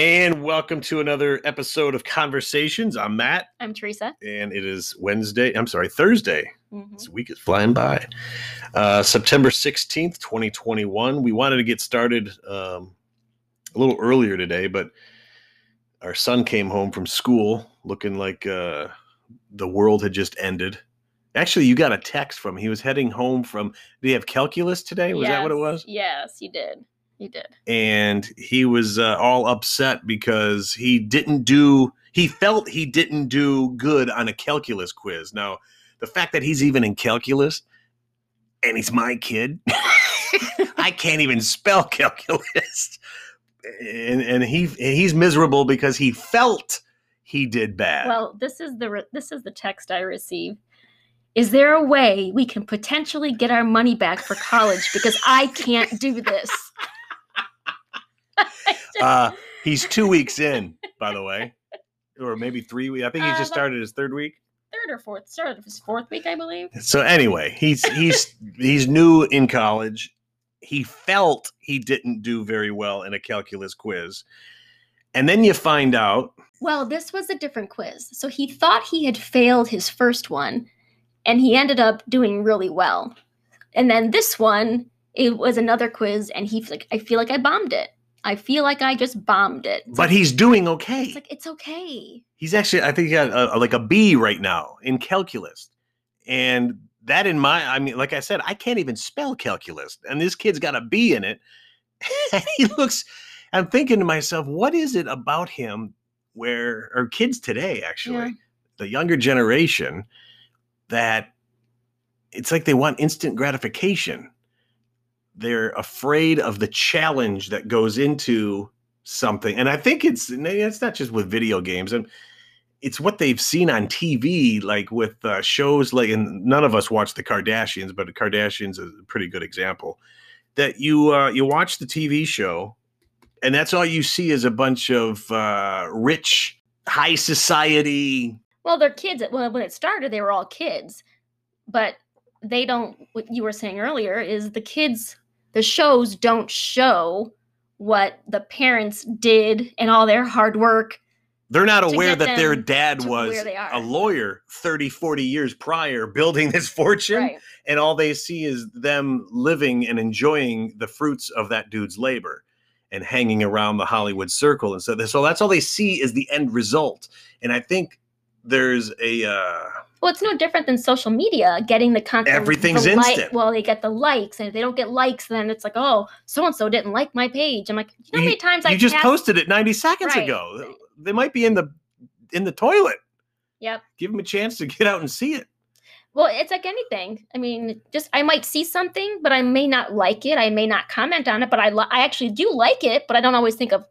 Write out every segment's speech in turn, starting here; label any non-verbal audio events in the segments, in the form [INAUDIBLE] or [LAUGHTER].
And welcome to another episode of Conversations. I'm Matt, I'm Teresa. and it is Wednesday. I'm sorry, Thursday. Mhm. This week is flying by. Uh, September 16th, 2021. We wanted to get started um, a little earlier today, but our son came home from school looking like uh, the world had just ended. Actually, you got a text from him. He was heading home from, did he have calculus today? Was that what it was? Yes, he did. You did. and he was uh, all upset because he didn't do he felt he didn't do good on a calculus quiz now the fact that he's even in calculus and he's my kid [LAUGHS] i can't even spell calculus and and he he's miserable because he felt he did bad Well, this is the re- this is the text I received. Is there a way we can potentially get our money back for college because I can't do this? [LAUGHS] [LAUGHS] uh he's two weeks in by the way or maybe three weeks i think he Uh, just started his third week Third or fourth, start of his fourth week, I believe. So anyway, he's he's he's new in college. He felt he didn't do very well in a calculus quiz. And then you find out Well, this was a different quiz. So he thought he had failed his first one, and he ended up doing really well. And then this one, it was another quiz, and he's like, I feel like I bombed it. I feel like I just bombed it. It's but like, he's doing okay. it's like it's okay. he's actually I think he got a, a- like a B right now in calculus. And that in my I mean like I said, I can't even spell calculus and this kid's got a B in it. [LAUGHS] and he looks I'm thinking to myself, what is it about him where or kids today actually Yeah. the younger generation that it's like they want instant gratification. They're afraid of the challenge that goes into something. And I think it's it's not just with video games and it's what they've seen on TV, like with uh, shows like, and none of us watch the Kardashians, but the Kardashians is a pretty good example. That you uh, you watch the TV show, and that's all you see is a bunch of uh, rich, high society Well, they're kids. Well, when it started, they were all kids, but they don't. What you were saying earlier is the kids. The shows don't show what the parents did and all their hard work. they're not aware that their dad was a lawyer 30 40 years prior building this fortune Right. and all they see is them living and enjoying the fruits of that dude's labor and hanging around the hollywood circle and so, so that's all they see is the end result and i think there's a uh, Well, it's no different than social media getting the content. Everything's the li- instant. well, they get the likes, and if they don't get likes, then it's like, oh, so and so didn't like my page. I'm like, you know how many times I you just passed- posted it 90 seconds Right. ago they might be in the in the toilet Yep. give them a chance to get out and see it Well, it's like anything. I mean, just I might see something, but I may not like it. I may not comment on it, but I li- I actually do like it, but I don't always think of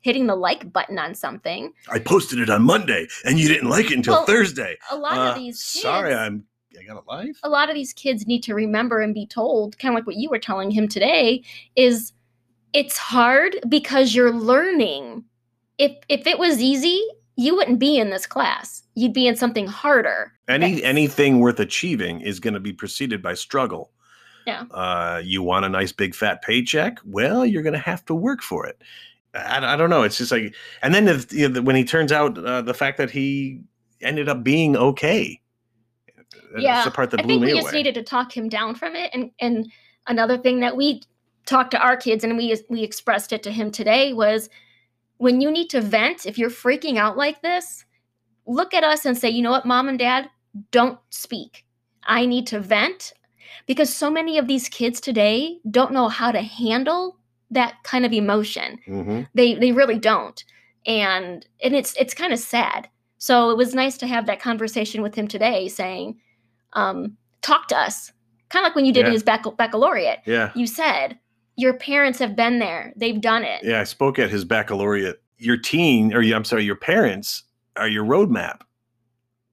hitting the like button on something. i posted it on monday and you didn't like it until Well, thursday A lot Uh, of these kids, sorry i'm i got a life a lot of these kids need to remember and be told, kind of like what you were telling him today, is it's hard because you're learning. If if it was easy, you wouldn't be in this class. You'd be in something harder. Any That's- anything worth achieving is going to be preceded by struggle. Yeah. Uh, you want a nice big fat paycheck? Well, you're going to have to work for it. I, I don't know. It's just like, and then if, you know, when he turns out uh, the fact that he ended up being okay. That's Yeah, the part that I think we away. just needed to talk him down from it. And and another thing that we talked to our kids and we we expressed it to him today was when you need to vent, if you're freaking out like this, look at us and say, you know what, mom and dad, don't speak. I need to vent because so many of these kids today don't know how to handle that kind of emotion Mhm. they they really don't and and it's it's kind of sad so it was nice to have that conversation with him today saying um talk to us kind of like when you did Yeah. his bac- baccalaureate Yeah. you said your parents have been there they've done it Yeah. I spoke at his baccalaureate. Your teen, or I'm sorry, your parents are your roadmap.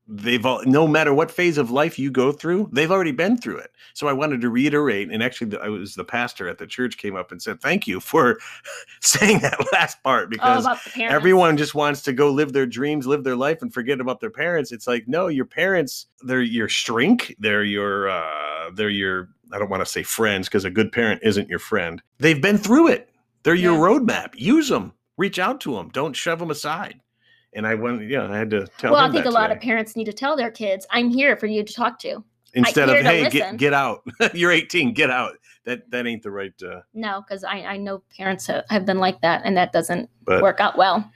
They've all no matter what phase of life you go through they've already been through it so i wanted to reiterate and actually the, i was the pastor at the church came up and said thank you for [LAUGHS] saying that [LAUGHS] last part Oh, because parents. everyone just wants to go live their dreams live their life and forget about their parents it's like no your parents they're your shrink they're your uh they're your i don't want to say friends because a good parent isn't your friend they've been through it they're your Yeah. roadmap use them Reach out to them. Don't shove them aside. And I went, yeah, I had to tell well, I think a lot of parents need to tell their kids, "I'm here for you to talk to." instead of hey, listen. get get out. [LAUGHS] You're 18, get out. That that ain't the right. Uh, No, because I, I know parents have been like that, and that doesn't work out well.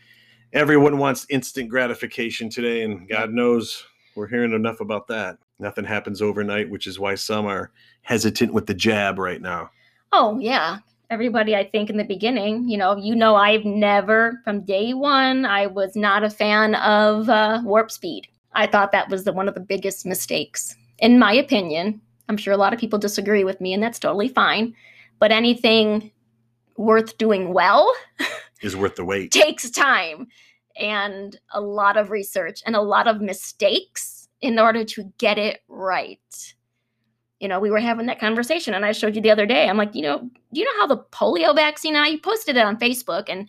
everyone wants instant gratification today, and God knows we're hearing enough about that. Nothing happens overnight, which is why some are hesitant with the jab right now. Oh yeah, everybody. I think in the beginning, you know, you know, I've never from day one, I was not a fan of uh, warp speed. I thought that was the, one of the biggest mistakes, in my opinion. I'm sure a lot of people disagree with me, and that's totally fine. But anything worth doing well [LAUGHS] Is worth the wait. takes time and a lot of research and a lot of mistakes in order to get it right. You know, we were having that conversation and I showed you the other day. I'm like, you know, do you know how the polio vaccine, I posted it on Facebook and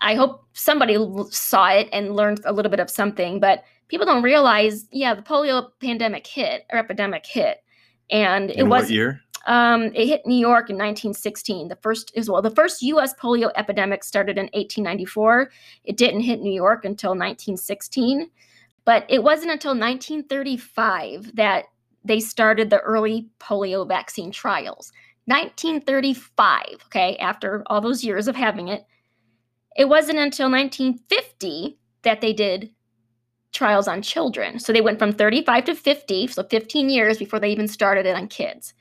I hope somebody saw it and learned a little bit of something, but people don't realize, yeah, the polio pandemic hit or epidemic hit. And it was what year? um, it hit New York in 1916. The first is well, the first U.S. polio epidemic started in 1894. It didn't hit New York until 1916, but it wasn't until 1935 that they started the early polio vaccine trials. 1935, okay, after all those years of having it, it wasn't until 1950 that they did trials on children. So they went from 35 to 50, so 15 years before they even started it on kids.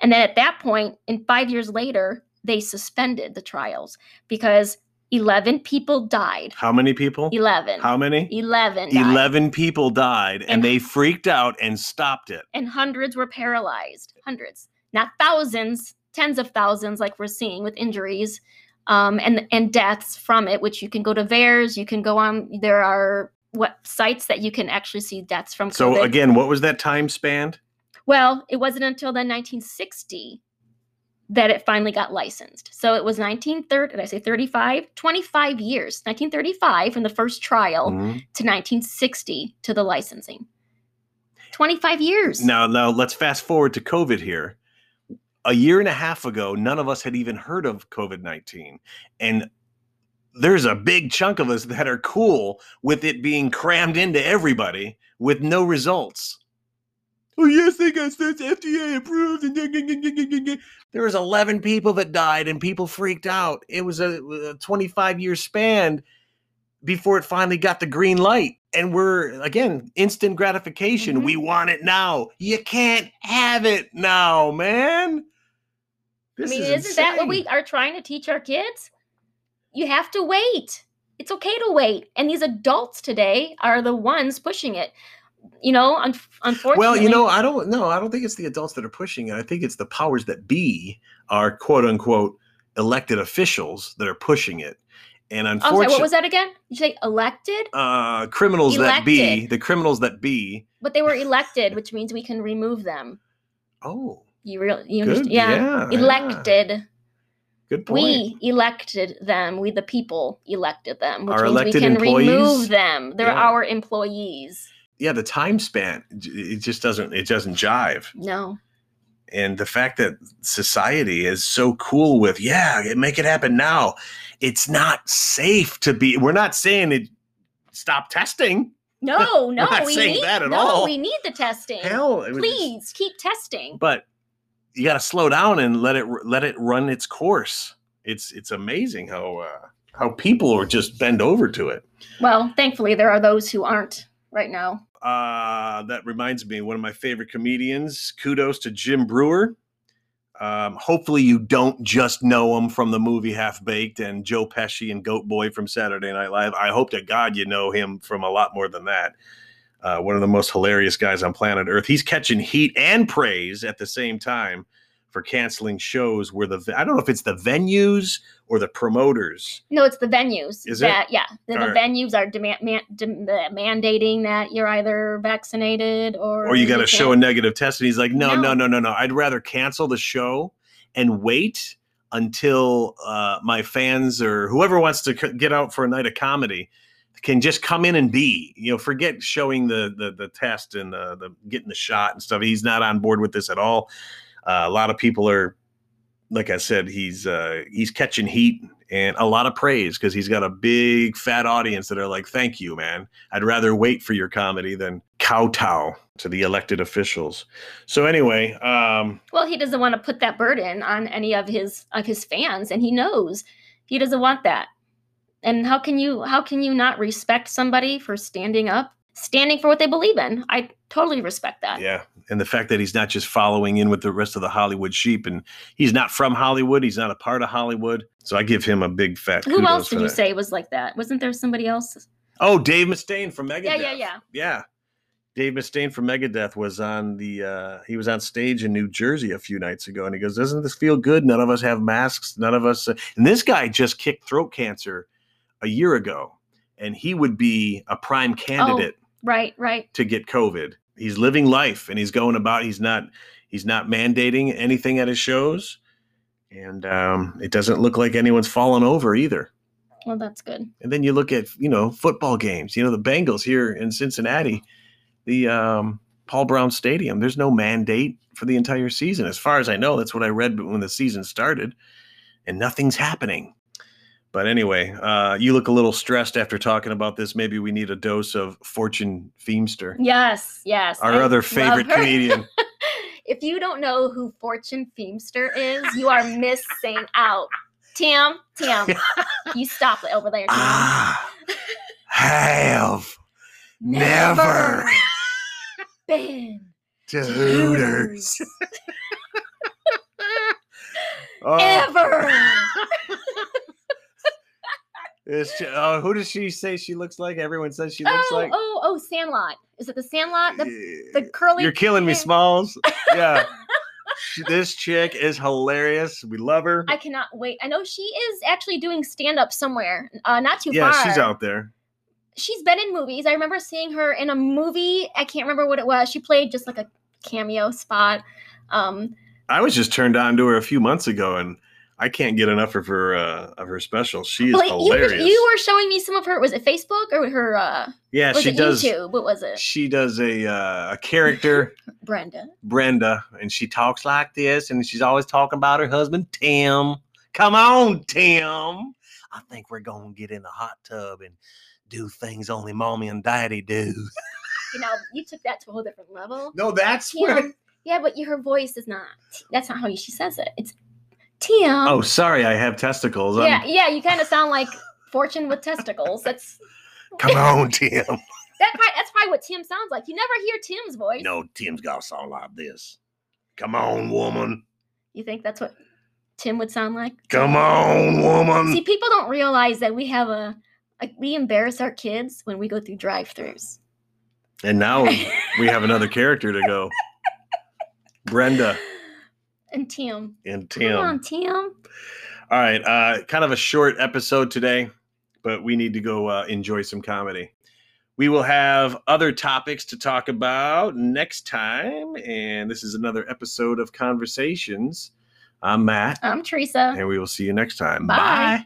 And then at that point, in five years later, they suspended the trials because 11 people died. How many people? 11. How many? 11. died. 11 people died and, And- they freaked out and stopped it. And hundreds were paralyzed. Hundreds. Not thousands, tens of thousands, like we're seeing with injuries um, and, and deaths from it, which you can go to VAERS, you can go on, there are what sites that you can actually see deaths from So again, what was that time span? Well, it wasn't until then 1960 that it finally got licensed. So it was 1930, did I say 35? 25 years. 1935 from the first trial Mhm. to 1960 to the licensing. 25 years. Now, now let's fast forward to COVID here. A year and a half ago, none of us had even heard of COVID 19. And there's a big chunk of us that are cool with it being crammed into everybody with no results. Oh, yes, they got this FDA approved. And there was 11 people that died and people freaked out. It was a, a 25 year span before it finally got the green light. And we're again instant gratification. Mhm. We want it now. You can't have it now, man. This I mean, is isn't that what we are trying to teach our kids? You have to wait. It's okay to wait. And these adults today are the ones pushing it. You know, un- unfortunately. Well, you know, I don't know. I don't think it's the adults that are pushing it. I think it's the powers that be, are quote unquote elected officials that are pushing it. And Oh, sorry, unfortunately, what was that again? Did you say elected? uh, criminals that be, the criminals that be. But they were elected, which means we can remove them. Oh, You real you good. understand? Yeah. yeah. Elected. Good point. We elected them. We the people elected them, which Our means we elected can employees? remove them. They're Yeah. our employees. Yeah, the time span it just doesn't, it doesn't jive. No. and the fact that society is so cool with yeah make it happen now it's not safe to be we're not saying it stop testing No, [LAUGHS] no, not we saying need that at no, all. we need the testing. hell was just- Please keep testing. but you got to slow down and let it let it run its course it's it's amazing how uh how people are just bend over to it Well, thankfully there are those who aren't right now. Uh, that reminds me, one of my favorite comedians. Kudos to Jim Breuer. Um, hopefully, you don't just know him from the movie Half Baked and Joe Pesci and Goat Boy from Saturday Night Live. I hope to God you know him from a lot more than that. Uh, one of the most hilarious guys on planet Earth. He's catching heat and praise at the same time for canceling shows where the I don't know if it's the venues or the promoters. No, it's the venues Is it? yeah, the, the right. venues are demand man, dem- uh, mandating that you're either vaccinated or or you got to show a negative test and he's like no, no No. no no no i'd rather cancel the show and wait until uh, my fans or whoever wants to c- get out for a night of comedy can just come in and be you know forget showing the the, the test and uh, the getting the shot and stuff he's not on board with this at all a lot of people are like I said, he's uh, he's catching heat and a lot of praise because he's got a big fat audience that are like, "Thank you, man. I'd rather wait for your comedy than kowtow to the elected officials." So anyway, um, Well, he doesn't want to put that burden on any of his of his fans, and he knows he doesn't want that. And how can you how can you not respect somebody for standing up, standing for what they believe in? I totally respect that. yeah, and the fact that he's not just following in with the rest of the Hollywood sheep, and he's not from Hollywood, he's not a part of Hollywood. So I give him a big fat. Who else did you that. say was like that? Wasn't there somebody else? Oh, Dave Mustaine from Megadeth. Yeah, yeah, yeah. Yeah. Dave Mustaine from Megadeth was on the uh he was on stage in New Jersey a few nights ago and he goes, Doesn't this feel good? None of us have masks. None of us uh," and this guy just kicked throat cancer a year ago, and he would be a prime candidate Right, right. to get COVID. He's living life and he's going about, he's not he's not mandating anything at his shows. And um, it doesn't look like anyone's fallen over either. Well, that's good. And then you look at, you know, football games, you know, the Bengals here in Cincinnati, the um, Paul Brown Stadium, there's no mandate for the entire season. As far as I know, that's what I read when the season started, and nothing's happening. But anyway, uh, you look a little stressed after talking about this. Maybe we need a dose of Fortune Feemster, Yes, yes. our I other favorite comedian. [LAUGHS] if you don't know who Fortune Feemster is, you are missing out. Tim, Tim, [LAUGHS] you stop it over there. Ah, have never [LAUGHS] been to Hooters. Oh. ever. Oh, who does she say she looks like? Everyone says she looks oh, like. oh, oh, Sandlot. Is it the Sandlot? The, the curly. You're killing me. Smalls. Yeah. [LAUGHS] This chick is hilarious. We love her. I cannot wait. I know she is actually doing stand up somewhere, uh, not too yeah, far. Yeah, she's out there. She's been in movies. I remember seeing her in a movie. I can't remember what it was. She played just like a cameo spot. Um, I was just turned on to her a few months ago, and I can't get enough of her uh, of her special. She is hilarious. you were showing me some of her. Was it Facebook or her? Uh, yeah, she does. YouTube? What was it? She does a uh, a character, [LAUGHS] Brenda. Brenda, and she talks like this, and she's always talking about her husband Tim. Come on, Tim. I think we're gonna get in the hot tub and do things only mommy and daddy do. You know, you took that to a whole different level. No, that's Tim. Yeah, but her voice is not. That's not how she says it. It's Tim. Oh, sorry, I have testicles. I'm- yeah, yeah. You kind of sound like Fortune with testicles. That's [LAUGHS] Come on, Tim. that. Probably, that's probably what Tim sounds like. You never hear Tim's voice. No, Tim's got a song like this. Come on, woman. You think that's what Tim would sound like? Come on, woman. See, people don't realize that we have a like we embarrass our kids when we go through drive-throughs. And now [LAUGHS] we have another character to go. Brenda And Tim. and Come Tim. on, Tim. All right, uh, kind of a short episode today, but we need to go uh, enjoy some comedy. We will have other topics to talk about next time, and this is another episode of Conversations. I'm Matt, I'm Teresa. and we will see you next time. Bye. Bye.